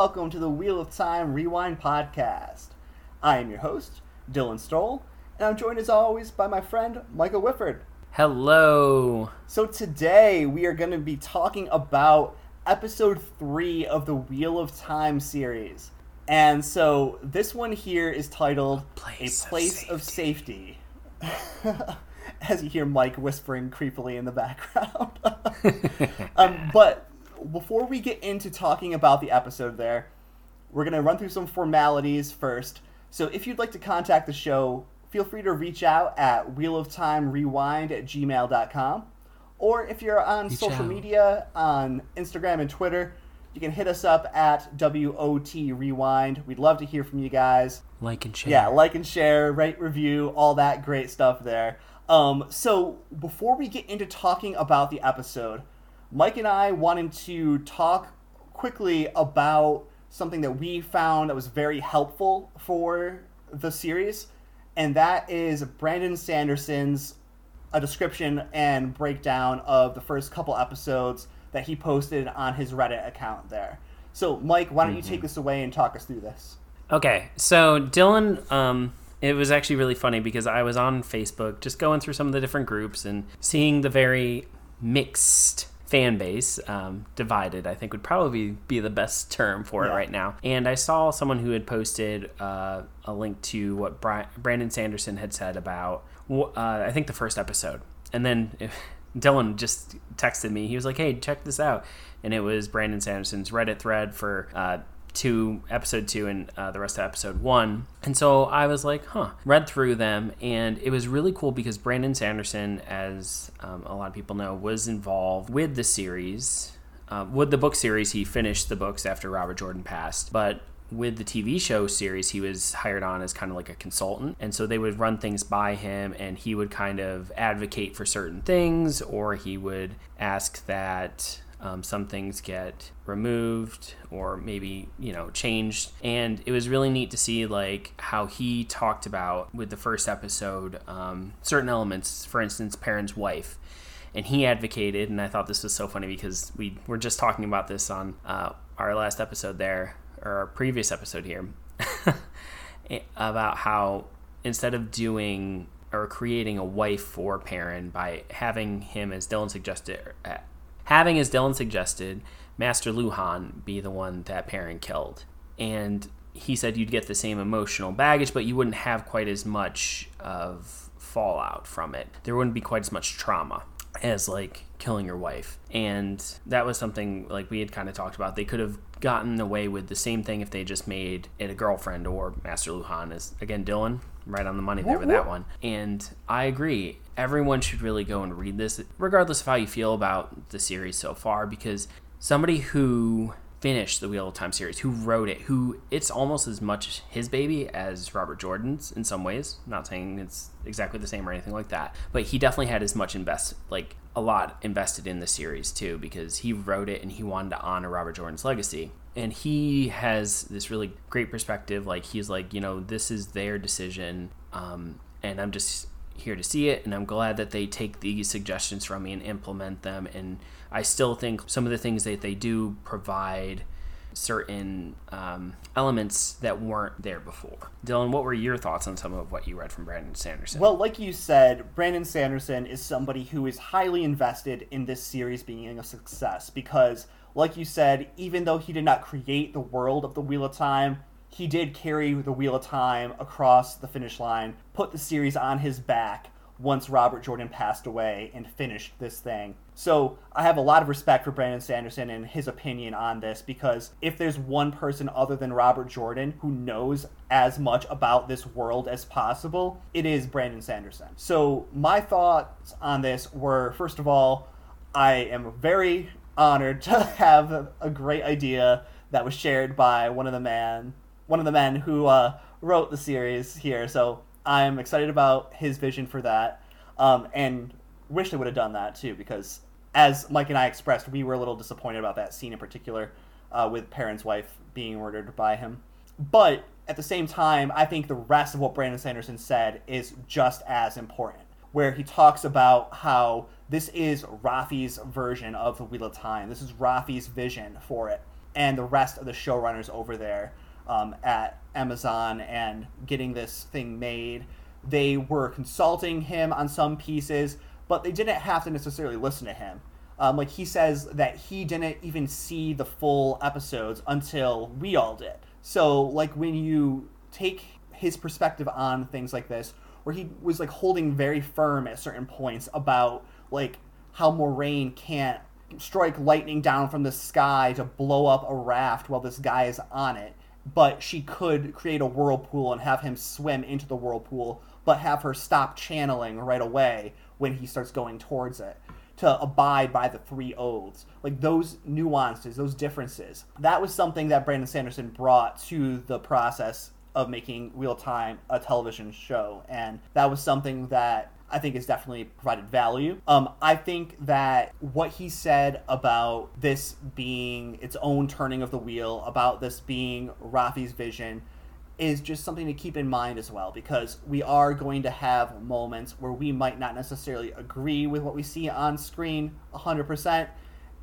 Welcome to the Wheel of Time Rewind podcast. I am your host, Dylan Stoll, and I'm joined as always by my friend, Michael Whifford. Hello. So, today we are going to be talking about episode three of the Wheel of Time series. And so, this one here is titled Place A of Place of Safety. As you hear Mike whispering creepily in the background. um, but before we get into talking about the episode there, we're going to run through some formalities first. So if you'd like to contact the show, feel free to reach out at wheeloftimerewind at gmail.com. Or if you're on Reach social out. media, on Instagram and Twitter, you can hit us up at WOT Rewind. We'd love to hear from you guys. Like and share. Yeah, like and share, rate, review, all that great stuff there. Um, so before we get into talking about the episode, Mike and I wanted to talk quickly about something that we found that was very helpful for the series, and that is Brandon Sanderson's a description and breakdown of the first couple episodes that he posted on his Reddit account there. So, Mike, why don't you take this away and talk us through this? Okay, so Dylan, um, it was actually really funny because I was on Facebook just going through some of the different groups and seeing the very mixed fan base, um, divided, I think would probably be the best term for Yeah. it right now. And I saw someone who had posted uh, a link to what Brandon Sanderson had said about, uh, I think, the first episode. And then Dylan just texted me. He was like, "Hey, check this out," and it was Brandon Sanderson's Reddit thread for uh, two episode two and uh, the rest of episode one. And so I was like, "Huh." Read through them, and it was really cool because Brandon Sanderson, as um, a lot of people know, was involved with the series. Uh, with the book series, he finished the books after Robert Jordan passed, but with the TV show series, he was hired on as kind of like a consultant. And so they would run things by him and he would kind of advocate for certain things or he would ask that um, some things get removed or maybe, you know, changed. And it was really neat to see like how he talked about with the first episode um, certain elements, for instance, Perrin's wife and he advocated and i thought this was so funny because we were just talking about this on uh, our last episode there or our previous episode here about how instead of doing or creating a wife for Perrin by having him as Dylan suggested having as Dylan suggested Master Luhhan be the one that Perrin killed. And he said you'd get the same emotional baggage but you wouldn't have quite as much of fallout from it. There wouldn't be quite as much trauma as like killing your wife. And that was something like we had kind of talked about. They could have gotten away with the same thing if they just made it a girlfriend or master luhhan is again dylan right on the money there with that one. And i agree everyone should really go and read this regardless of how you feel about the series so far because somebody who finished the Wheel of Time series, who wrote it, who it's almost as much his baby as Robert Jordan's in some ways. Not saying it's exactly the same or anything like that, but he definitely had as much invest like a lot invested in the series too because he wrote it and he wanted to honor Robert Jordan's legacy. And he has this really great perspective. Like he's like, you know, this is their decision, um, and I'm just here to see it and I'm glad that they take these suggestions from me and implement them and I still think some of the things that they do provide certain um, elements that weren't there before. Dylan, what were your thoughts on some of what you read from Brandon Sanderson? Well, like you said, Brandon Sanderson is somebody who is highly invested in this series being a success because, like you said, even though he did not create the world of the Wheel of Time, he did carry the Wheel of Time across the finish line, put the series on his back once Robert Jordan passed away and finished this thing. So I have a lot of respect for Brandon Sanderson and his opinion on this because if there's one person other than Robert Jordan who knows as much about this world as possible, it is Brandon Sanderson. So my thoughts on this were first of all, I am very honored to have a great idea that was shared by one of the man one of the men who uh, wrote the series here. So I'm excited about his vision for that, um, and wish they would have done that too. Because as Mike and I expressed, we were a little disappointed about that scene in particular, uh, with Perrin's wife being murdered by him. But at the same time, I think the rest of what Brandon Sanderson said is just as important. Where he talks about how this is Rafe's version of the Wheel of Time. This is Rafe's vision for it and the rest of the showrunners over there um, at Amazon and getting this thing made. They were consulting him on some pieces, but they didn't have to necessarily listen to him. Um, like he says that he didn't even see the full episodes until we all did. So like when you take his perspective on things like this, where he was like holding very firm at certain points about like how Moiraine can't strike lightning down from the sky to blow up a raft while this guy is on it, but she could create a whirlpool and have him swim into the whirlpool, but have her stop channeling right away when he starts going towards it to abide by the three oaths. Like those nuances, those differences. That was something that Brandon Sanderson brought to the process of making real Time a television show. And that was something that I think has definitely provided value. Um, I think that what he said about this being its own turning of the wheel, about this being Rafe's vision, is just something to keep in mind as well because we are going to have moments where we might not necessarily agree with what we see on screen 100%.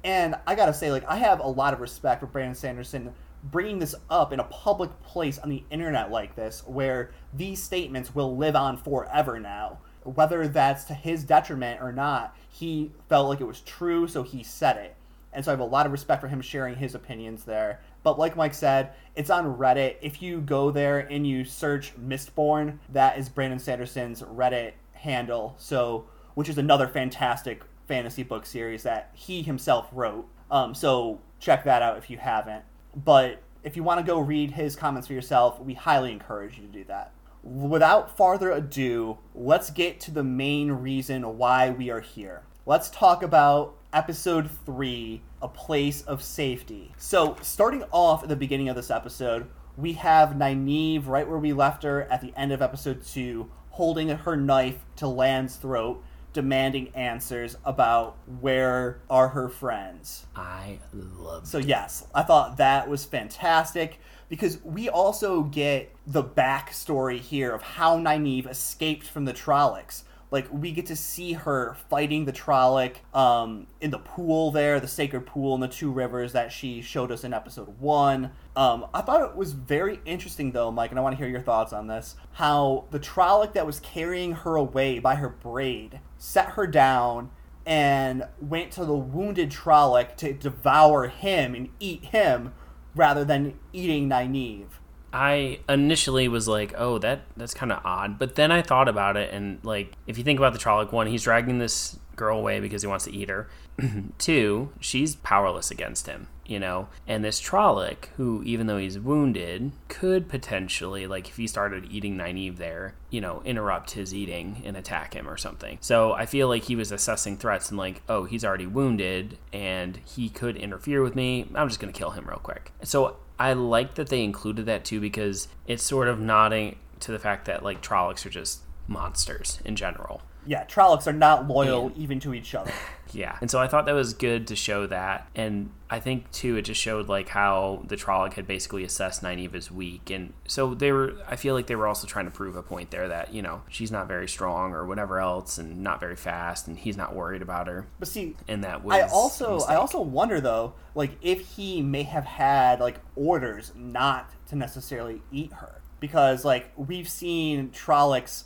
And I gotta say, like, I have a lot of respect for Brandon Sanderson bringing this up in a public place on the internet like this, where these statements will live on forever now. Whether that's to his detriment or not, he felt like it was true, so he said it. And so I have a lot of respect for him sharing his opinions there. But like Mike said, it's on Reddit. If you go there and you search Mistborn, that is Brandon Sanderson's Reddit handle. So, which is another fantastic fantasy book series that he himself wrote. Um, so check that out if you haven't. But if you want to go read his comments for yourself, we highly encourage you to do that. Without farther ado, let's get to the main reason why we are here. Let's talk about episode 3 A Place of Safety. So, starting off at the beginning of this episode, we have Nynaeve right where we left her at the end of episode 2, holding her knife to Lan's throat, demanding answers about where are her friends. I love So, yes, I thought that was fantastic because we also get the backstory here of how Nynaeve escaped from the Trollocs. Like we get to see her fighting the Trolloc um, in the pool there, the sacred pool in the two rivers that she showed us in episode one. Um, I thought it was very interesting though, Mike, and I want to hear your thoughts on this. How the Trolloc that was carrying her away by her braid set her down and went to the wounded Trolloc to devour him and eat him rather than eating Nynaeve. I initially was like, "Oh, that that's kind of odd," but then I thought about it, and like, if you think about the Trolloc one, he's dragging this girl away because he wants to eat her. Two, she's powerless against him, you know. And this Trolloc, who even though he's wounded, could potentially, like, if he started eating Nynaeve there, you know, interrupt his eating and attack him or something. So I feel like he was assessing threats and like, oh, he's already wounded and he could interfere with me. I'm just gonna kill him real quick. So I like that they included that too because it's sort of nodding to the fact that like Trollocs are just monsters in general. Yeah, Trollocs are not loyal even to each other. Yeah. And so I thought that was good to show that. And I think too it just showed like how the Trolloc had basically assessed Nynaeve as weak. And so they were I feel like they were also trying to prove a point there that, you know, she's not very strong or whatever else and not very fast and he's not worried about her. But see, And that was I also I also wonder though, like if he may have had like orders not to necessarily eat her because like we've seen Trollocs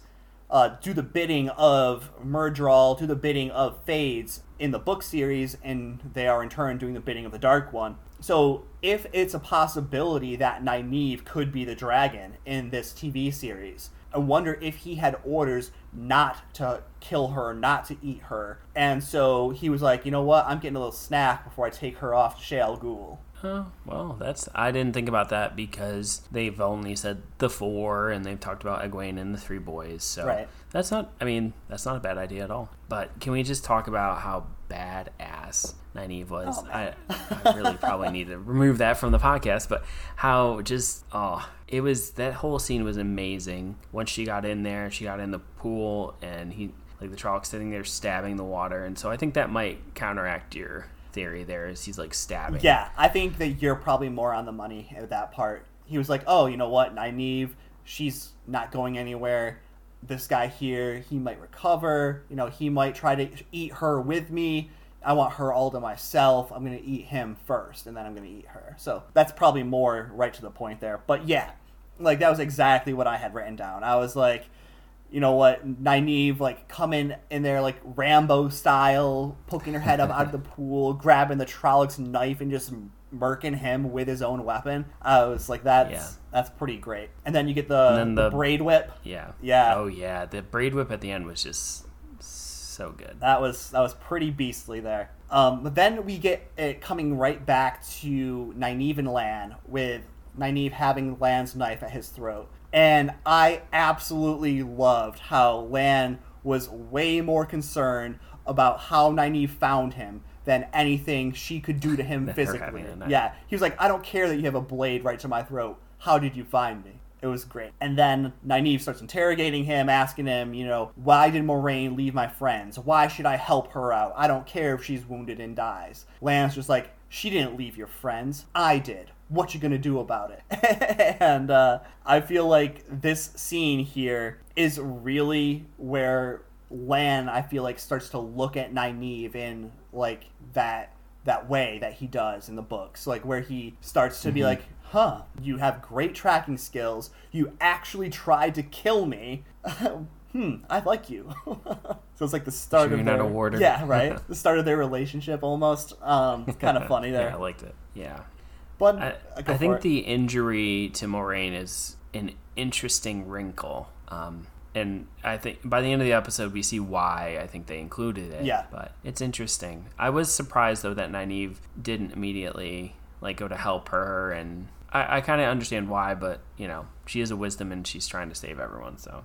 uh, do the bidding of Myrddraal, do the bidding of Fades in the book series, and they are in turn doing the bidding of the Dark One. So if it's a possibility that Nynaeve could be the dragon in this TV series, I wonder if he had orders not to kill her, not to eat her. And so he was like, you know what, I'm getting a little snack before I take her off to Shayol Ghul. Oh, well, that's I didn't think about that because they've only said the four and they've talked about Egwene and the three boys. So Right. that's not I mean, that's not a bad idea at all. But can we just talk about how badass Nynaeve was? Oh, I. I really probably need to remove that from the podcast, but how just oh it was that whole scene was amazing. Once she got in there, she got in the pool and he like the Trolloc sitting there stabbing the water and so I think that might counteract your theory there is he's like stabbing. Yeah, I think that you're probably more on the money at that part. He was like, oh, you know what, Nynaeve, she's not going anywhere. This guy here, he might recover. You know, he might try to eat her with me. I want her all to myself. I'm gonna eat him first, and then I'm gonna eat her. So that's probably more right to the point there. But yeah, like that was exactly what I had written down. I was like, you know what, Nynaeve like coming in there like Rambo style, poking her head up out of the pool, grabbing the Trollocs knife and just murking him with his own weapon. I was like, that's Yeah. that's pretty great. And then you get the, then the the- braid whip. Yeah. Yeah. Oh yeah, the braid whip at the end was just so good. That was that was pretty beastly there. Um, but then we get it coming right back to Nynaeve and Lan with Nynaeve having Lan's knife at his throat, and I absolutely loved how Lan was way more concerned about how Nynaeve found him than anything she could do to him physically. having a knife. Yeah, he was like, I don't care that you have a blade right to my throat. How did you find me? It was great. And then Nynaeve starts interrogating him, asking him, you know, why did Moiraine leave my friends? Why should I help her out? I don't care if she's wounded and dies. Lan's just like, she didn't leave your friends. I did. What you gonna do about it? and uh, I feel like this scene here is really where Lan, I feel like, starts to look at Nynaeve in like that that way that he does in the books, like where he starts to be like, "Huh, you have great tracking skills. You actually tried to kill me. hmm, I like you." so it's like the start Sure of their yeah, right, the start of their relationship almost. Um, it's kind of funny there, yeah, I liked it. Yeah. But I, uh, I think it. the injury to Moiraine is an interesting wrinkle. Um, and I think by the end of the episode, we see why I think they included it. Yeah. But it's interesting. I was surprised, though, that Nynaeve didn't immediately like go to help her. And I, I kind of understand why, but, you know, she is a wisdom and she's trying to save everyone. So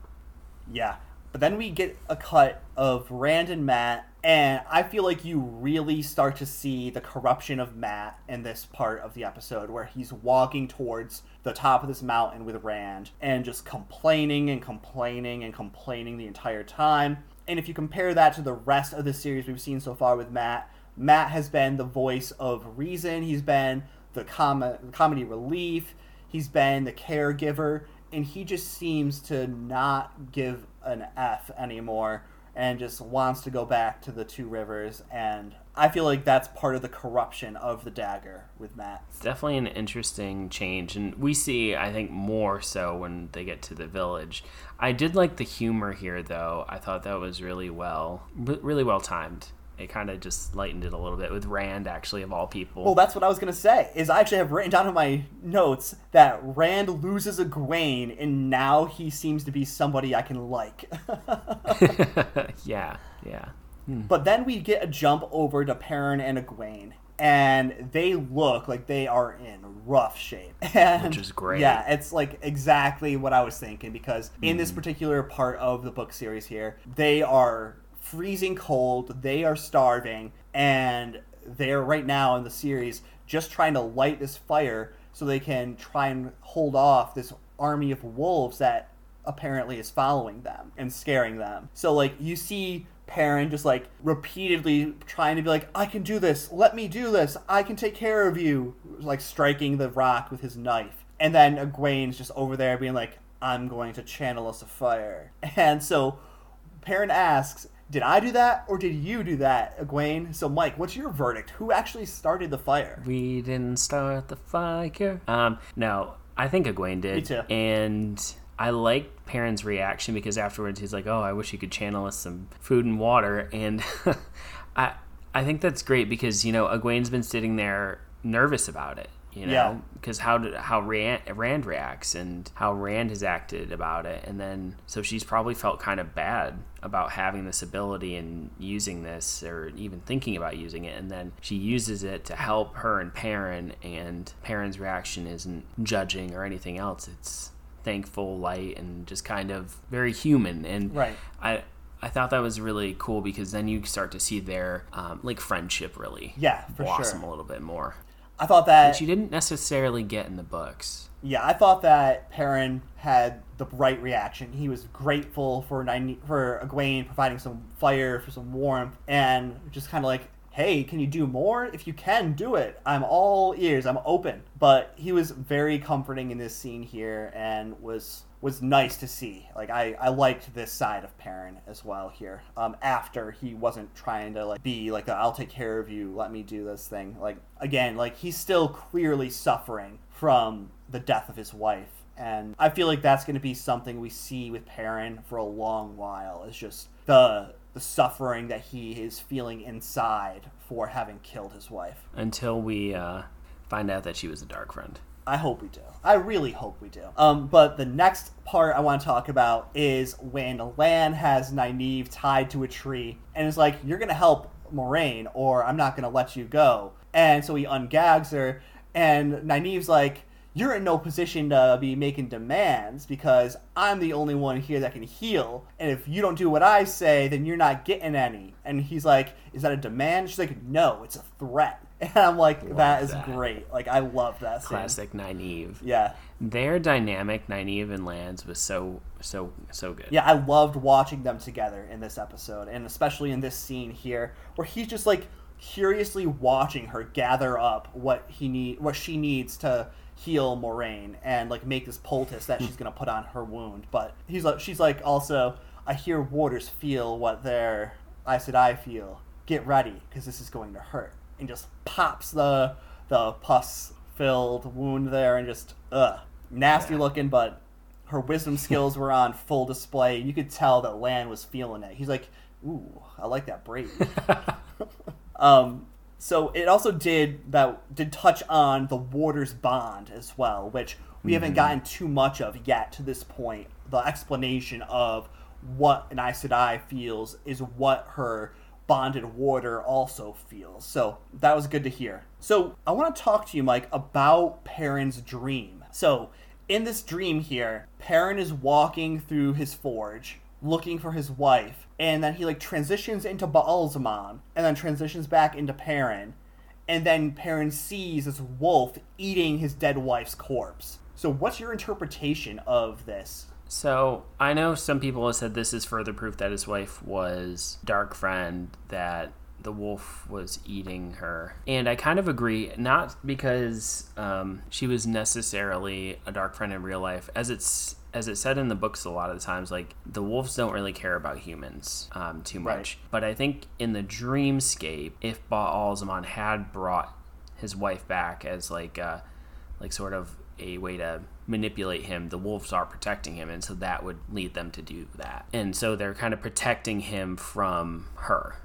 Yeah. But then we get a cut of Rand and Mat, and I feel like you really start to see the corruption of Mat in this part of the episode where he's walking towards the top of this mountain with Rand and just complaining and complaining and complaining the entire time. And if you compare that to the rest of the series we've seen so far with Mat, Mat has been the voice of reason, he's been the com- comedy relief, he's been the caregiver, and he just seems to not give an F anymore and just wants to go back to the two rivers. And I feel like that's part of the corruption of the dagger with Mat. definitely an interesting change. And we see, I think, more so when they get to the village. I did like the humor here, though. I thought that was really well, really well timed. It kind of just lightened it a little bit with Rand, actually, of all people. Well, that's what I was gonna say. Is I actually have written down in my notes that Rand loses Egwene, and now he seems to be somebody I can like. yeah, yeah. Hmm. But then we get a jump over to Perrin and Egwene, and they look like they are in rough shape. And Which is great. Yeah, it's like exactly what I was thinking because in this hmm. particular part of the book series here, they are freezing cold, they are starving, and they're right now in the series just trying to light this fire so they can try and hold off this army of wolves that apparently is following them and scaring them. So like you see Perrin just like repeatedly trying to be like, I can do this, let me do this, I can take care of you, like striking the rock with his knife. And then Egwene's just over there being like, I'm going to channel us a fire. And so Perrin asks, Did I do that or did you do that, Egwene? So Mike, what's your verdict? Who actually started the fire? We didn't start the fire. Um, no, I think Egwene did. Me too. And I like Perrin's reaction because afterwards he's like, "Oh, I wish he could channel us some food and water." And I I think that's great because you know Egwene's been sitting there nervous about it. You know, Yeah. because how did how Rand, Rand reacts and how Rand has acted about it, and then so she's probably felt kind of bad about having this ability and using this, or even thinking about using it, and then she uses it to help her and Perrin, and Perrin's reaction isn't judging or anything else; it's thankful, light, and just kind of very human. And Right. I I thought that was really cool because then you start to see their um, like friendship really Yeah, blossom sure. a little bit more I thought that which you didn't necessarily get in the books. Yeah, I thought that Perrin had the right reaction. He was grateful for Nyne- for Egwene providing some fire for some warmth, and just kind of like, "Hey, can you do more? If you can, do it. I'm all ears. I'm open." But he was very comforting in this scene here, and was was nice to see. Like I, I liked this side of Perrin as well here. Um, after he wasn't trying to like be like I'll take care of you, let me do this thing. Like again, like he's still clearly suffering from the death of his wife. And I feel like that's going to be something we see with Perrin for a long while. Is just the the suffering that he is feeling inside for having killed his wife. Until we uh, find out that she was a dark friend. I hope we do. I really hope we do. Um, but the next part I want to talk about is when Lan has Nynaeve tied to a tree and is like, "You're gonna help Moiraine, or I'm not gonna let you go." And so he ungags her, and Nynaeve's like, "You're in no position to be making demands because I'm the only one here that can heal, and if you don't do what I say, then you're not getting any." And he's like, "Is that a demand?" She's like, "No, it's a threat." And I'm like, love that is that. great. Like, I love that. Scene. Classic. Nynaeve. Yeah. Their dynamic, Nynaeve and Lands, was so, so, so good. Yeah, I loved watching them together in this episode, and especially in this scene here, where he's just like curiously watching her gather up what he need, what she needs to heal Moiraine and like make this poultice that she's gonna put on her wound. But he's like, she's like, also, I hear warders feel what their I said I feel. Get ready, because this is going to hurt and just pops the the pus filled wound there and just ugh nasty yeah. looking but her wisdom skills were on full display you could tell that lan was feeling it he's like ooh i like that braid um so it also did that did touch on the warders bond as well which we mm-hmm. haven't gotten too much of yet to this point the explanation of what an Aes Sedai feels is what her bonded warder also feels. So that was good to hear. So I want to talk to you, Mike, about Perrin's dream. So in this dream here, Perrin is walking through his forge looking for his wife, and then he like transitions into Ba'alzamon, and then transitions back into Perrin, and then Perrin sees this wolf eating his dead wife's corpse. So what's your interpretation of this? So I know some people have said this is further proof that his wife was dark friend that the wolf was eating her, and I kind of agree. Not because um, she was necessarily a dark friend in real life, as it's as it said in the books a lot of the times, like the wolves don't really care about humans um, too much. Right. But I think in the dreamscape, if Ba'alzamon had brought his wife back as like uh, like sort of a way to manipulate him, the wolves are protecting him, and so that would lead them to do that. And so they're kind of protecting him from her.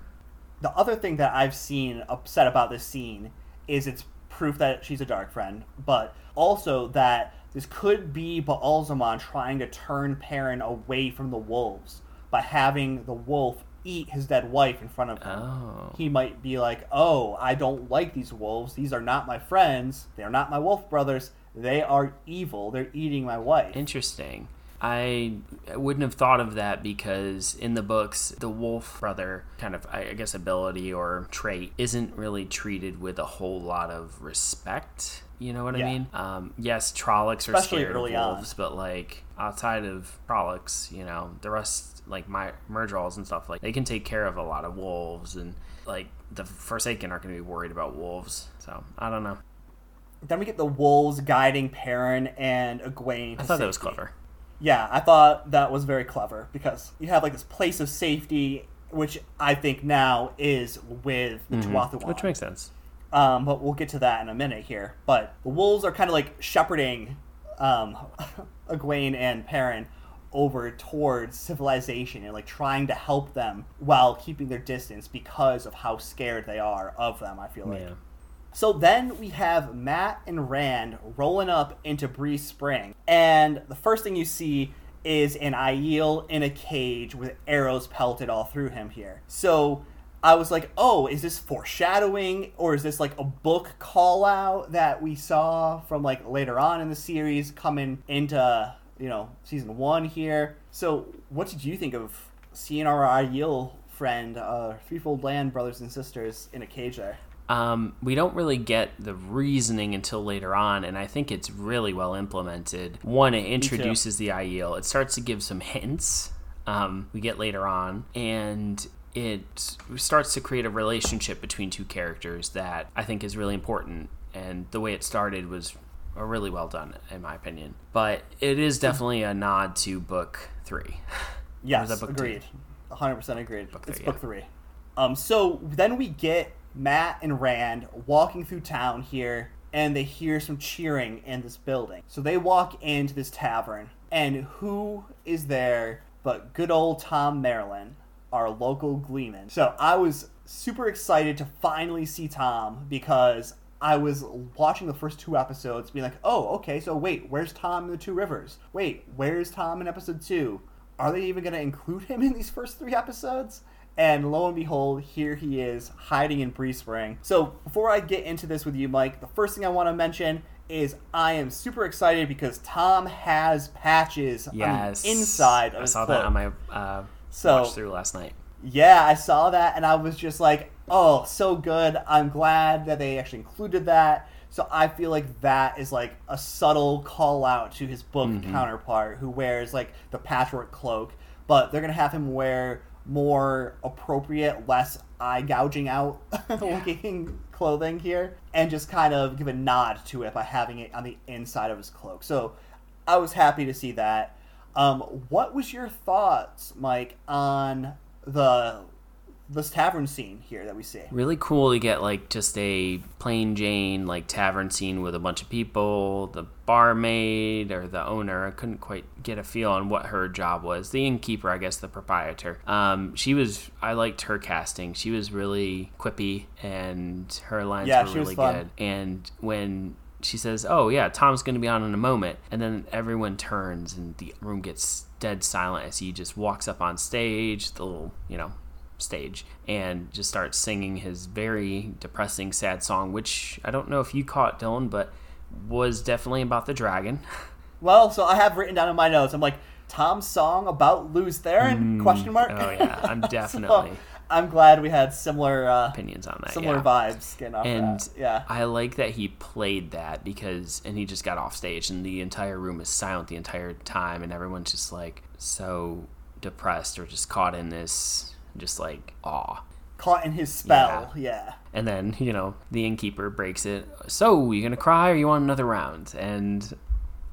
The other thing that I've seen upset about this scene is it's proof that she's a dark friend, but also that this could be Ba'alzamon trying to turn Perrin away from the wolves by having the wolf eat his dead wife in front of him. Oh. He might be like, "Oh, I don't like these wolves. These are not my friends. They are not my wolf brothers. They are evil. They're eating my wife." Interesting. I wouldn't have thought of that because in the books, the wolf brother kind of, I guess, ability or trait isn't really treated with a whole lot of respect. You know what yeah. I mean? Um, yes, Trollocs are Especially scared of wolves, on. but like outside of Trollocs, you know, the rest like my Myrddraals and stuff like they can take care of a lot of wolves and like the Forsaken aren't going to be worried about wolves. So I don't know. Then we get the wolves guiding Perrin and Egwene. I thought safety. that was clever. Yeah, I thought that was very clever because you have like this place of safety, which I think now is with the mm-hmm. which makes sense. Um, but we'll get to that in a minute here. But the wolves are kind of like shepherding um, Egwene and Perrin over towards civilization and like trying to help them while keeping their distance because of how scared they are of them, I feel like. Yeah. So then we have Mat and Rand rolling up into Breen's Spring, and the first thing you see is an Aiel in a cage with arrows pelted all through him here. So I was like, oh, is this foreshadowing or is this like a book call out that we saw from like later on in the series coming into you know season one here. So, what did you think of seeing our Aiel friend, uh, threefold land brothers and sisters in a cage there? Um, we don't really get the reasoning until later on, and I think it's really well implemented. One, it introduces the Aiel. It starts to give some hints. Um, we get later on, and it starts to create a relationship between two characters that I think is really important. And the way it started was really well done in my opinion. But it is definitely a nod to book three. Yes, book two? agreed. 100% agreed. Book it's three, book three. Um, so then we get Mat and Rand walking through town here, and they hear some cheering in this building. So they walk into this tavern, and who is there but good old Thom Merrilin, our local gleeman. So I was super excited to finally see Thom because I was watching the first two episodes, being like, oh, okay, so wait, where's Thom in the Two Rivers? Wait, where's Thom in episode two? Are they even going to include him in these first three episodes? And lo and behold, here he is hiding in Breen's Spring. So before I get into this with you, Mike, the first thing I want to mention is I am super excited because Thom has patches Yes. on the inside of I saw that on my uh, So- watch through last night. Yeah, I saw that and I was just like, oh, so good. I'm glad that they actually included that. So I feel like that is like a subtle call out to his book counterpart who wears like the patchwork cloak, but they're going to have him wear more appropriate, less eye gouging out looking clothing here and just kind of give a nod to it by having it on the inside of his cloak. So I was happy to see that. Um, what was your thoughts, Mike, on the this tavern scene here that we see? Really cool to get like just a plain Jane like tavern scene with a bunch of people, the barmaid or the owner. I couldn't quite get a feel on what her job was. The innkeeper, I guess, the proprietor. Um, she was. I liked her casting. She was really quippy, and her lines Yeah, were she was really fun. good. And when she says, "Oh yeah, Thom's going to be on in a moment," and then everyone turns and the room gets dead silent as he just walks up on stage, the little you know stage, and just starts singing his very depressing, sad song, which I don't know if you caught, Dylan, but was definitely about the dragon. Well, so I have written down in my notes. I'm like Thom's song about Lews Therin? Question mark. Oh yeah, I'm So, definitely I'm glad we had similar uh, opinions on that. similar yeah. vibes getting off and that. Yeah. I like that he played that because and he just got off stage and the entire room is silent the entire time and everyone's just like so depressed or just caught in this just like awe. Caught in his spell. Yeah. And then, you know, the innkeeper breaks it. So, you gonna cry or you want another round? And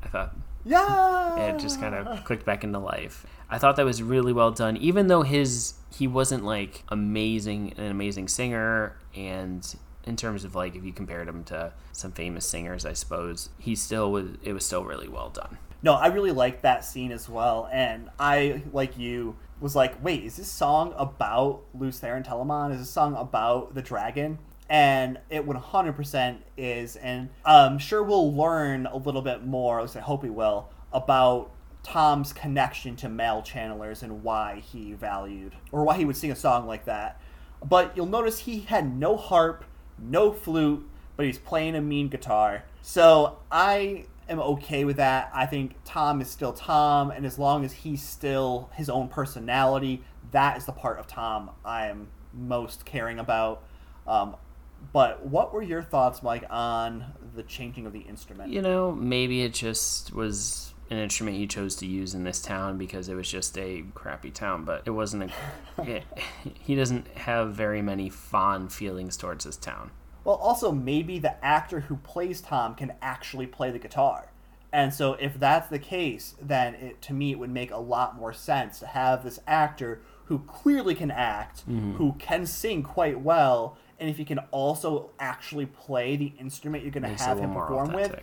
I thought Yeah. it just kind of clicked back into life. I thought that was really well done, even though his he wasn't like amazing, an amazing singer, and in terms of like if you compared him to some famous singers, I suppose he still was. It was still really well done. No, I really liked that scene as well, and I, like you, was like, wait, is this song about Lews Therin Telamon? Is this song about the dragon? And it 100% is, and I'm sure we'll learn a little bit more, at least I hope we will, about Thom's connection to male channelers and why he valued, or why he would sing a song like that. But you'll notice he had no harp, no flute, but he's playing a mean guitar. So I am okay with that. I think Thom is still Thom, and as long as he's still his own personality, that is the part of Thom I am most caring about. Um, but what were your thoughts, Mike, on the changing of the instrument? You know, maybe it just was an instrument he chose to use in this town because it was just a crappy town, but it wasn't a. it, he doesn't have very many fond feelings towards this town. Well, also maybe the actor who plays Thom can actually play the guitar. And so if that's the case, then it to me it would make a lot more sense to have this actor who clearly can act, mm-hmm. who can sing quite well, and if he can also actually play the instrument you're going to Makes it a have him perform with.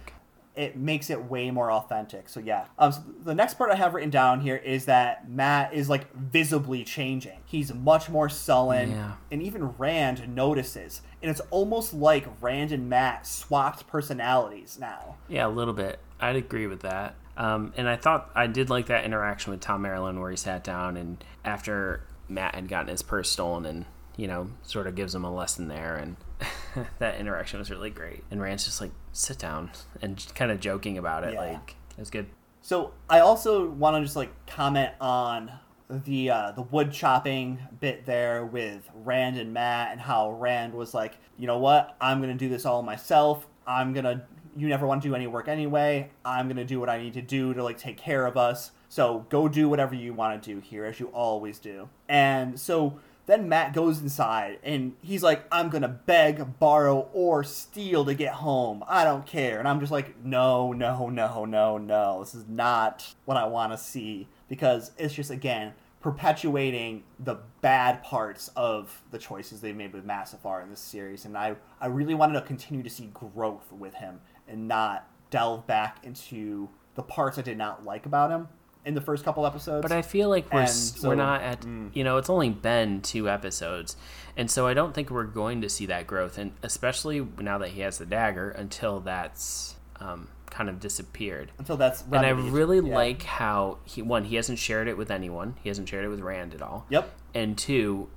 It makes it way more authentic. So yeah. Um, so the next part I have written down here is that Mat is like visibly changing. He's much more sullen, Yeah. and even Rand notices. And it's almost like Rand and Mat swapped personalities now. Yeah, a little bit. I'd agree with that. Um, and I thought I did like that interaction with Thom Merrilin where he sat down and after Mat had gotten his purse stolen and, you know, sort of gives him a lesson there. And that interaction was really great. And Rand's just like, sit down and kind of joking about it. Yeah. Like, it was good. So I also want to just like comment on the uh, the wood chopping bit there with Rand and Mat and how Rand was like, you know what, I'm gonna do this all myself. I'm gonna. You never want to do any work anyway. I'm gonna do what I need to do to like take care of us. So go do whatever you want to do here, as you always do. And so Then Mat goes inside and he's like, I'm gonna beg, borrow, or steal to get home. I don't care. And I'm just like, no, no, no, no, no. This is not what I want to see because it's just, again, perpetuating the bad parts of the choices they've made with Mat so far in this series. And I, I really wanted to continue to see growth with him and not delve back into the parts I did not like about him in the first couple episodes. But I feel like we're so- we're not at mm. you know it's only been two episodes, and so I don't think we're going to see that growth, and especially now that he has the dagger, until that's um, kind of disappeared. until that's And I really Yeah. like how he one he hasn't shared it with anyone. He hasn't shared it with Rand at all. Yep. And two,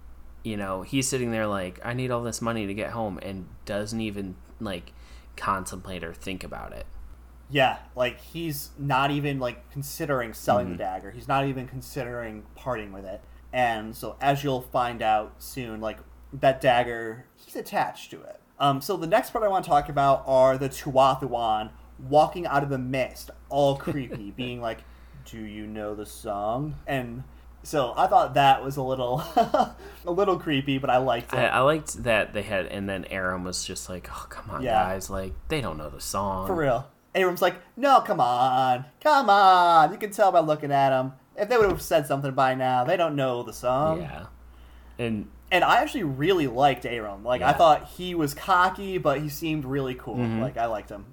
you know, he's sitting there like, I need all this money to get home, and doesn't even like contemplate or think about it. Yeah, like he's not even like considering selling Mm-hmm. the dagger. He's not even considering parting with it. And so as you'll find out soon, like that dagger, he's attached to it. Um, so the next part I want to talk about are the Tuatha'an walking out of the mist, all creepy, being like, "Do you know the song?" And so I thought that was a little, a little creepy, but I liked it I, I liked that they had, and then Aram was just like, "Oh, come on, Yeah. guys! Like, they don't know the song For real. Aram's like, no, come on. Come on. You can tell by looking at them. If they would have said something by now, they don't know the song. yeah, and And I actually really liked Aram. Like, I thought he was cocky, but he seemed really cool. Mhm. Like, I liked him.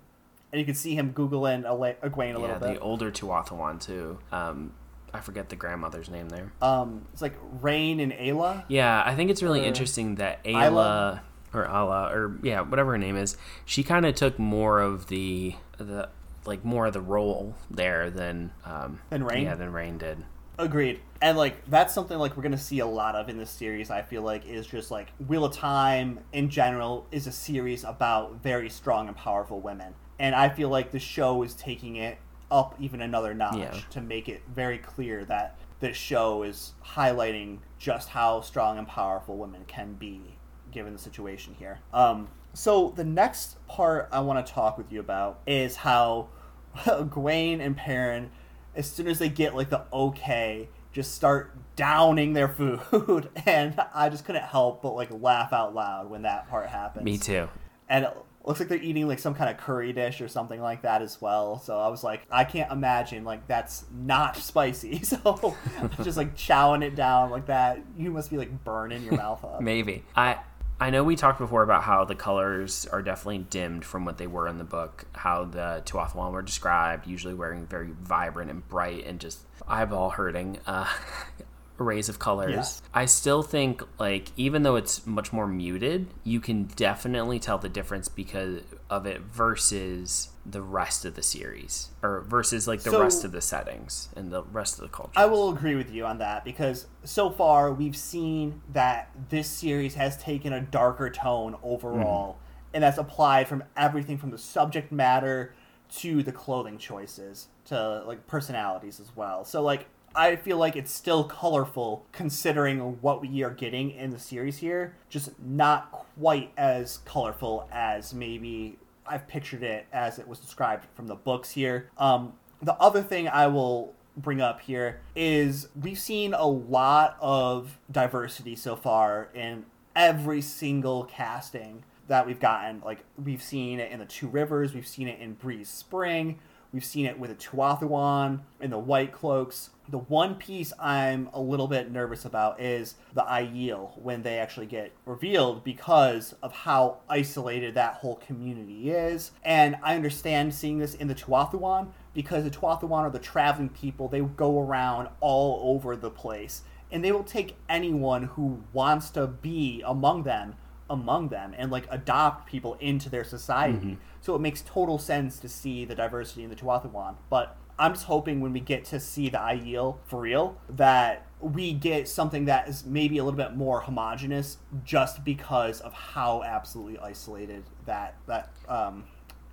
And you could see him Googling Egwene a yeah, little bit. the older Tuatha'an too. Um, I forget the grandmother's name there. Um, it's like Rain and Ayla. Yeah, I think it's really Or interesting that Isla. Ayla or Ala or yeah, whatever her name is, she kind of took more of the the like more of the role there than um Than Rain? Yeah, than Rain did. Agreed. And like that's something like we're gonna see a lot of in this series. I feel like is just like Wheel of Time in general is a series about very strong and powerful women, and I feel like the show is taking it up even another notch Yeah. to make it very clear that this show is highlighting just how strong and powerful women can be given the situation here. Um, so the next part I want to talk with you about is how Gwaine and Perrin, as soon as they get like the okay, just start downing their food, and I just couldn't help but like laugh out loud when that part happens. Me too. And it looks like they're eating like some kind of curry dish or something like that as well. So I was like, I can't imagine like that's not spicy. So just like chowing it down like that, you must be like burning your mouth up. Maybe. I I know we talked before about how the colors are definitely dimmed from what they were in the book. How the Tuatha'an were described, usually wearing very vibrant and bright and just eyeball hurting uh, arrays of colors. I still think like even though it's much more muted, you can definitely tell the difference because of it versus the rest of the series or versus like the So- rest of the settings and the rest of the culture. I will agree with you on that because so far we've seen that this series has taken a darker tone overall, mm-hmm. and that's applied from everything from the subject matter to the clothing choices to like personalities as well. So like I feel like it's still colorful considering what we are getting in the series here, just not quite as colorful as maybe I've pictured it as it was described from the books here. Um, the other thing I will bring up here is we've seen a lot of diversity so far in every single casting that we've gotten. Like we've seen it in the Two Rivers, we've seen it in Breen's Spring, we've seen it with the Tuatha'an and the White Cloaks. The one piece I'm a little bit nervous about is the Aiel when they actually get revealed because of how isolated that whole community is. And I understand seeing this in the Tuatha'an because the Tuatha'an are the traveling people. They go around all over the place and they will take anyone who wants to be among them among them and like adopt people into their society. So it makes total sense to see the diversity in the Tuatha'an. But I'm just hoping when we get to see the Aiel for real that we get something that is maybe a little bit more homogenous just because of how absolutely isolated that that um,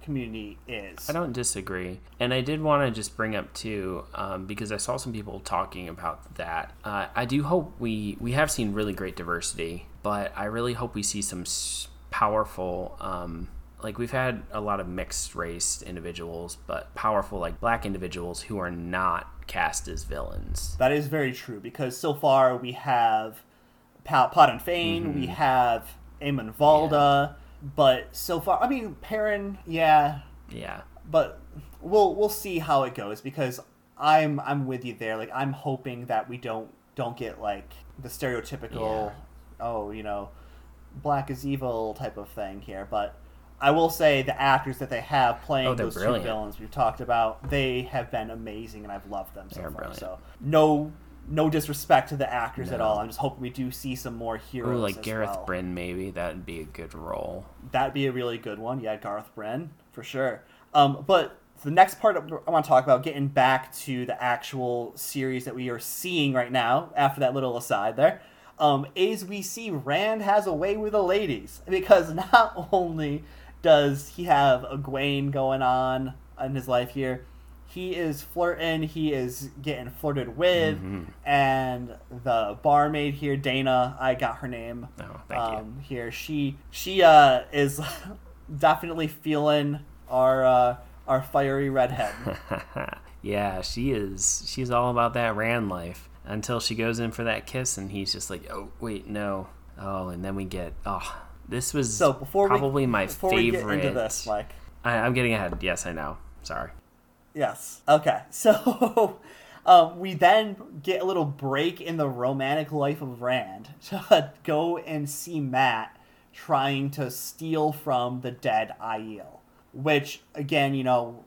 community is. I don't disagree. And I did want to just bring up too, um, because I saw some people talking about that. Uh, I do hope we we have seen really great diversity, but I really hope we see some powerful. Um, like we've had a lot of mixed race individuals, but powerful like black individuals who are not cast as villains. That is very true because so far we have pa- Padan Fain, we have Eamon Valda, but so far, I mean, Perrin, yeah, Yeah. but we'll we'll see how it goes because I'm I'm with you there. Like I'm hoping that we don't don't get like the stereotypical oh you know black is evil type of thing here. But I will say the actors that they have playing Oh, those brilliant. two villains we've talked about they have been amazing and I've loved them so They're far. brilliant. So no no disrespect to the actors at all. I'm just hoping we do see some more heroes. Ooh, like Gareth well. Bryne, maybe that'd be a good role. That'd be a really good one. Yeah, Gareth Bryne for sure. Um, but the next part I want to talk about, getting back to the actual series that we are seeing right now, after that little aside there, um, is we see Rand has a way with the ladies because not only does he have Egwene going on in his life here, he is flirting, he is getting flirted with, and the barmaid here, Dana, I got her name Oh, thank you. um, here. She she uh, is definitely feeling our uh, our fiery redhead. yeah, she is. She's all about that Rand life until she goes in for that kiss, and he's just like, "Oh, wait, no." Oh, and then we get. Oh, this was So before probably we, my before favorite. we get into this, Mike. I, I'm getting ahead. Yes, I know. Sorry. Yes. Okay. So um, we then get a little break in the romantic life of Rand to go and see Mat trying to steal from the dead Aiel. Which, again, you know,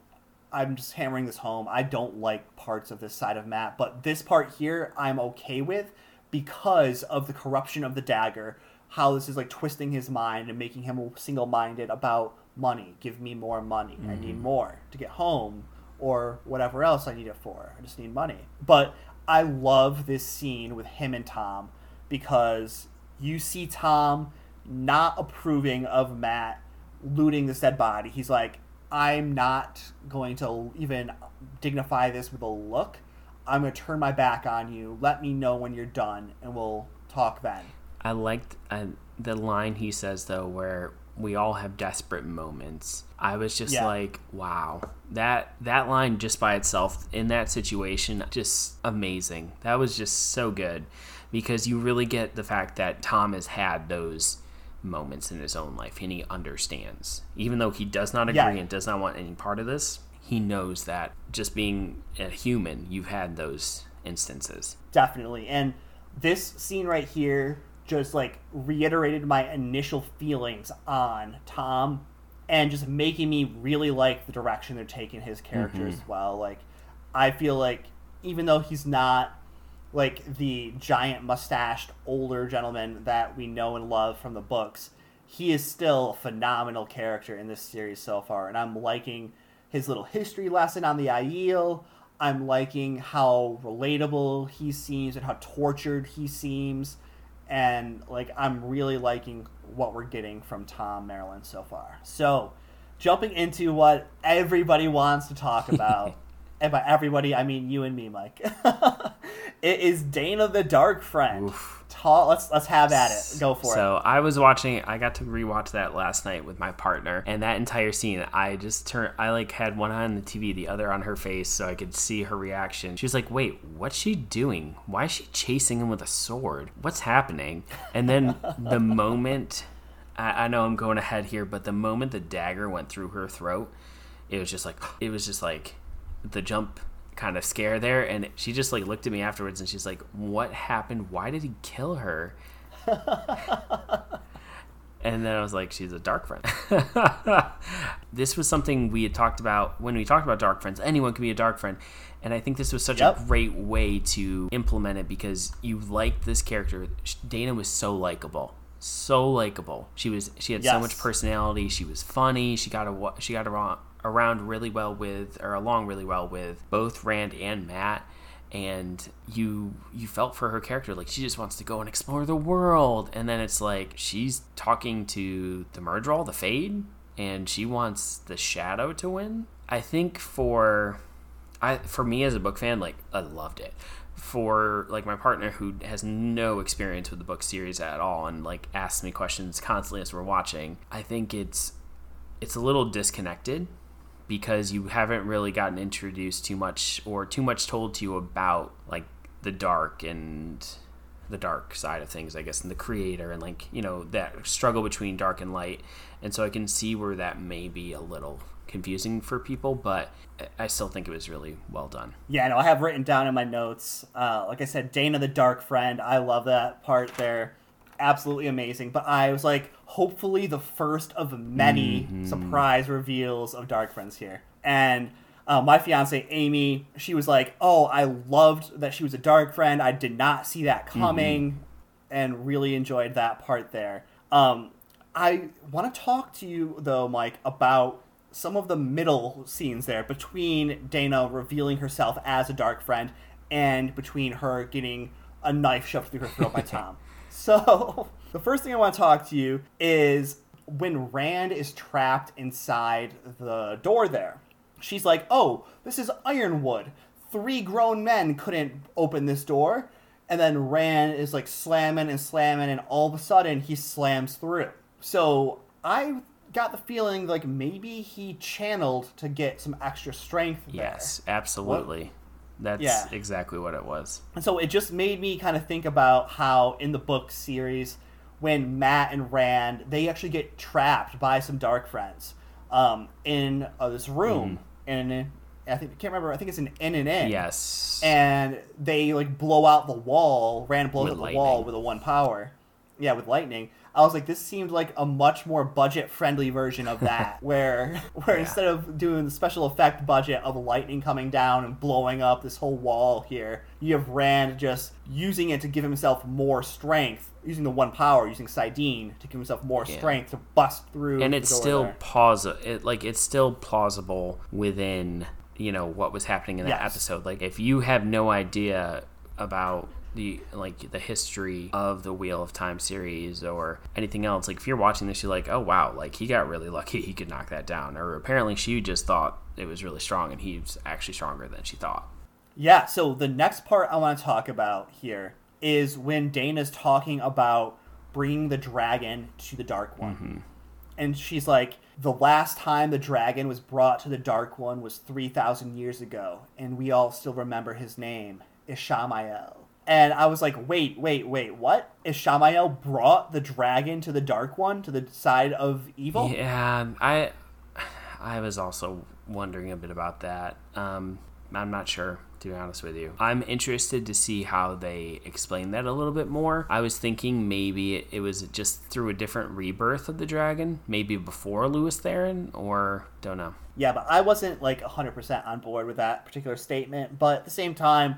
I'm just hammering this home. I don't like parts of this side of Mat, but this part here I'm okay with because of the corruption of the dagger. How this is like twisting his mind and making him single minded about money. Give me more money. I need mm-hmm. more to get home or whatever else I need it for. I just need money. But I love this scene with him and Thom because you see Thom not approving of Mat looting this dead body. He's like, I'm not going to even dignify this with a look. I'm going to turn my back on you. Let me know when you're done, and we'll talk then. I liked uh, the line he says though, where we all have desperate moments. I was just Yeah. like, wow, that that line just by itself in that situation, just amazing. That was just so good because you really get the fact that Thom has had those moments in his own life and he understands, even though he does not agree Yeah. and does not want any part of this. He knows that just being a human, you've had those instances. Definitely. And this scene right here just like reiterated my initial feelings on Thom and just making me really like the direction they're taking his character mm-hmm. as well. Like I feel like even though he's not like the giant mustached older gentleman that we know and love from the books, he is still a phenomenal character in this series so far, and I'm liking his little history lesson on the Aiel. I'm liking how relatable he seems and how tortured he seems, and like I'm really liking what we're getting from Thom Merrilin so far. So, jumping into what everybody wants to talk about. And by everybody, I mean you and me, Mike. it is Dana the Dark Friend. Let's let's have at it. Go for so it. So I was watching. I got to rewatch that last night with my partner, and that entire scene, I just turned. I like had one eye on the TV, the other on her face, so I could see her reaction. She was like, "Wait, what's she doing? Why is she chasing him with a sword? What's happening?" And then the moment, I, I know I'm going ahead here, but the moment the dagger went through her throat, it was just like it was just like the jump kind of scare there and she just like looked at me afterwards and she's like what happened why did he kill her and then I was like, she's a dark friend. this was something we had talked about when we talked about dark friends. Anyone can be a dark friend. And I think this was such Yep. a great way to implement it because you liked this character. Dana was so likable. So likable. She was she had so much personality. She was funny. She got a, she got around, around really well with or along really well with both Rand and Mat and you you felt for her character like she just wants to go and explore the world and then it's like she's talking to the Myrddraal, the Fade, and she wants the Shadow to win. I think for I for me as a book fan, like I loved it. For like my partner who has no experience with the book series at all and like asks me questions constantly as we're watching, I think it's it's a little disconnected because you haven't really gotten introduced too much or too much told to you about like the dark and the dark side of things, I guess, and the creator, and like you know that struggle between dark and light. And so I can see where that may be a little confusing for people, but I still think it was really well done. Yeah, no, I have written down in my notes. Uh, like I said, Dana the Dark Friend. I love that part there. Absolutely amazing. But I was like, hopefully the first of many Mm-hmm. surprise reveals of Dark Friends here. And uh, my fiance Amy, she was like, "Oh, I loved that she was a Dark Friend. I did not see that coming, and really enjoyed that part there." Um, I want to talk to you though, Mike, about some of the middle scenes there between Dana revealing herself as a dark friend and between her getting a knife shoved through her throat by Thom. So, the first thing I want to talk to you is when Rand is trapped inside the door there. She's like, "Oh, this is ironwood. Three grown men couldn't open this door." And then Rand is like slamming and slamming and all of a sudden he slams through. So, I got the feeling like maybe he channeled to get some extra strength there. Yes, absolutely. That's Yeah. exactly what it was. And so it just made me kind of think about how in the book series, when Mat and Rand they actually get trapped by some dark friends um, in uh, this room, and I think I can't remember. I think it's an in and in. Yes. And they like blow out the wall. Rand blows With out the wall with a one power. Yeah, with lightning. I was like, this seemed like a much more budget friendly version of that, where where Yeah. instead of doing the special effect budget of lightning coming down and blowing up this whole wall here, you have Rand just using it to give himself more strength, using the one power, using saidin to give himself more Yeah. strength to bust through. and the it's still plausible. It like it's still plausible within you know what was happening in that Yes. episode. Like if you have no idea about the like the history of the Wheel of Time series or anything else, like if you're watching this, you're like, oh wow, like he got really lucky, he could knock that down. Or apparently she just thought it was really strong, and he's actually stronger than she thought. Yeah, so the next part I want to talk about here is when Dana's talking about bringing the dragon to the Dark One. Mm-hmm. And she's like, the last time the dragon was brought to the Dark One was 3,000 years ago, and we all still remember his name, Ishamael. And I was like, wait, wait, wait, what? Is Ishamael brought the dragon to the Dark One, to the side of evil? Yeah, I I was also wondering a bit about that. Um, I'm not sure, to be honest with you. I'm interested to see how they explain that a little bit more. I was thinking maybe it, it was just through a different rebirth of the dragon, maybe before Lews Therin, or don't know. Yeah, but I wasn't like 100% on board with that particular statement. But at the same time,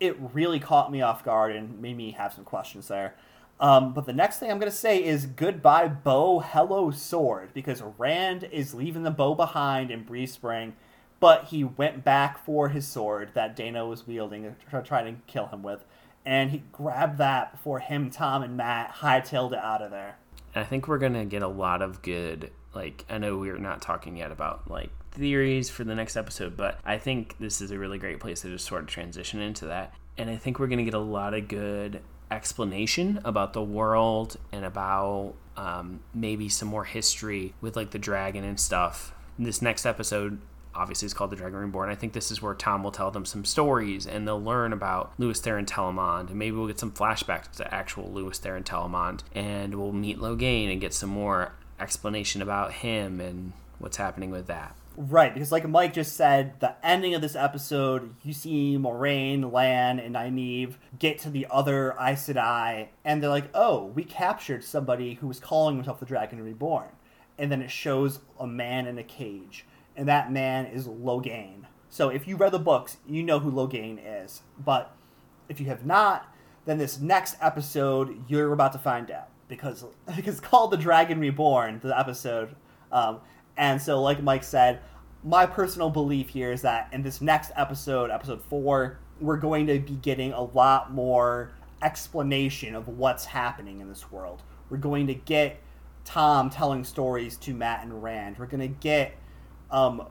it really caught me off guard and made me have some questions there. Um, but the next thing I'm going to say is goodbye, bow, hello, sword, because Rand is leaving the bow behind in Breen's Spring, but he went back for his sword that Dana was wielding to try to kill him with, and he grabbed that before him, Thom, and Mat hightailed it out of there. I think we're gonna get a lot of good. Like I know we're not talking yet about like theories for the next episode, but I think this is a really great place to just sort of transition into that. And I think we're gonna get a lot of good explanation about the world and about um, maybe some more history with like the dragon and stuff. This next episode obviously is called The Dragon Reborn. I think this is where Thom will tell them some stories and they'll learn about Lews Therin Telamon. And maybe we'll get some flashbacks to actual Lews Therin Telamon. And we'll meet Logain and get some more explanation about him and what's happening with that. Right, because like Mike just said, the ending of this episode, you see Moiraine, Lan, and Nynaeve get to the other Aes Sedai, and they're like, oh, we captured somebody who was calling himself the Dragon Reborn. And then it shows a man in a cage, and that man is Logain. So if you read the books, you know who Logain is. But if you have not, then this next episode, you're about to find out. Because, because it's called The Dragon Reborn, the episode. Um, and so, like Mike said, my personal belief here is that in this next episode, episode four, we're going to be getting a lot more explanation of what's happening in this world. We're going to get Thom telling stories to Mat and Rand. We're going to get um,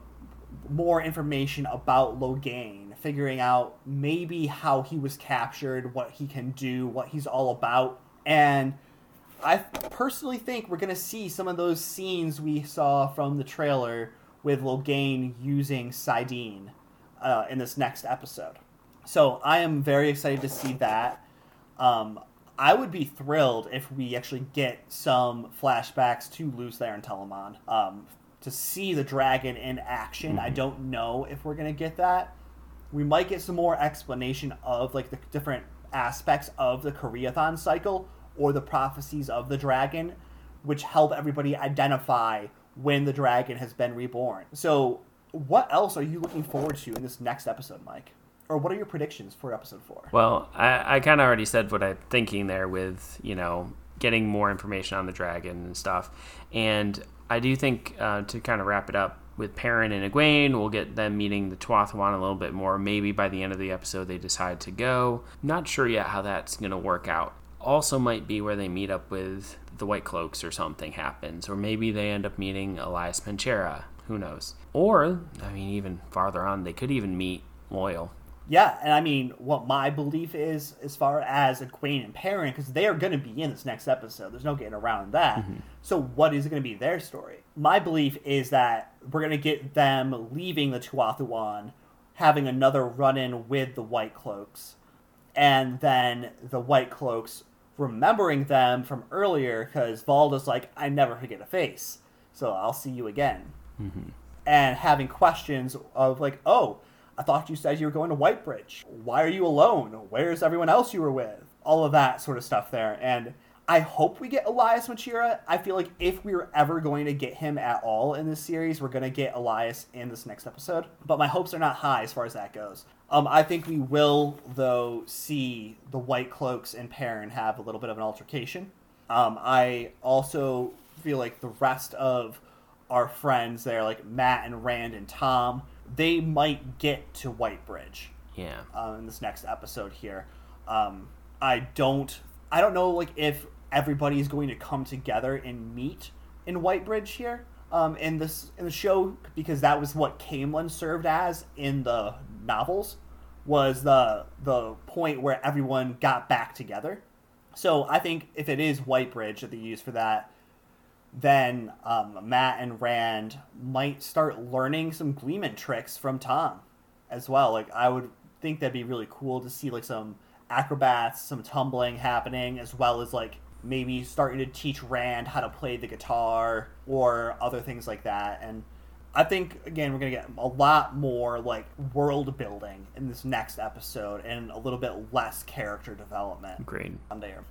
more information about Logain, figuring out maybe how he was captured, what he can do, what he's all about. And I personally think we're going to see some of those scenes we saw from the trailer with Logain using saidin uh, in this next episode. So I am very excited to see that. Um, I would be thrilled if we actually get some flashbacks to Lews Therin Telamon. Um, to see the dragon in action. Mm-hmm. I don't know if we're gonna get that. We might get some more explanation of like the different aspects of the Karaethon cycle or the prophecies of the dragon, which help everybody identify when the dragon has been reborn. So, what else are you looking forward to in this next episode, Mike? Or what are your predictions for episode four? Well, I, I kind of already said what I'm thinking there with, you know, getting more information on the dragon and stuff. And I do think uh, to kind of wrap it up with Perrin and Egwene, we'll get them meeting the Tuatha'an a little bit more. Maybe by the end of the episode, they decide to go. Not sure yet how that's going to work out. Also, might be where they meet up with the White Cloaks or something happens, or maybe they end up meeting Elyas Machera. Who knows? Or, I mean, even farther on, they could even meet Loial. Yeah, and I mean, what my belief is as far as Egwene and Perrin, because they are going to be in this next episode. There's no getting around that. Mm-hmm. So, what is going to be their story? My belief is that we're going to get them leaving the Tuatha'an, having another run in with the White Cloaks, and then the White Cloaks remembering them from earlier because Valda's like, I never forget a face, so I'll see you again. Mm-hmm. And having questions of, like, oh, I thought you said you were going to Whitebridge. Why are you alone? Where's everyone else you were with? All of that sort of stuff there. And I hope we get Elyas Machera. I feel like if we are ever going to get him at all in this series, we're going to get Elyas in this next episode. But my hopes are not high as far as that goes. Um, I think we will, though, see the White Cloaks and Perrin have a little bit of an altercation. Um, I also feel like the rest of our friends there, like Mat and Rand and Thom, they might get to Whitebridge. Yeah. Uh, in this next episode here, um, I don't. I don't know like if everybody is going to come together and meet in Whitebridge here um, in this in the show because that was what Caemlyn served as in the novels was the the point where everyone got back together. So I think if it is Whitebridge that they use for that, then um, Mat and Rand might start learning some Gleeman tricks from Thom as well. Like I would think that'd be really cool to see like some acrobats, some tumbling happening, as well as like maybe starting to teach Rand how to play the guitar or other things like that. And I think again we're gonna get a lot more like world building in this next episode and a little bit less character development. Great. On there.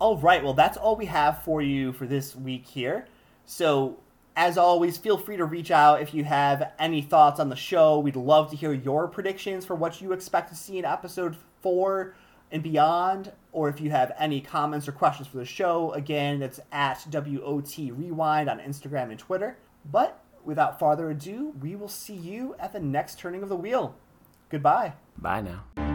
All right, well, that's all we have for you for this week here. So, as always, feel free to reach out if you have any thoughts on the show. We'd love to hear your predictions for what you expect to see in episode four and beyond, or if you have any comments or questions for the show. Again, it's at WOT Rewind on Instagram and Twitter. But without further ado, we will see you at the next turning of the wheel. Goodbye. Bye now.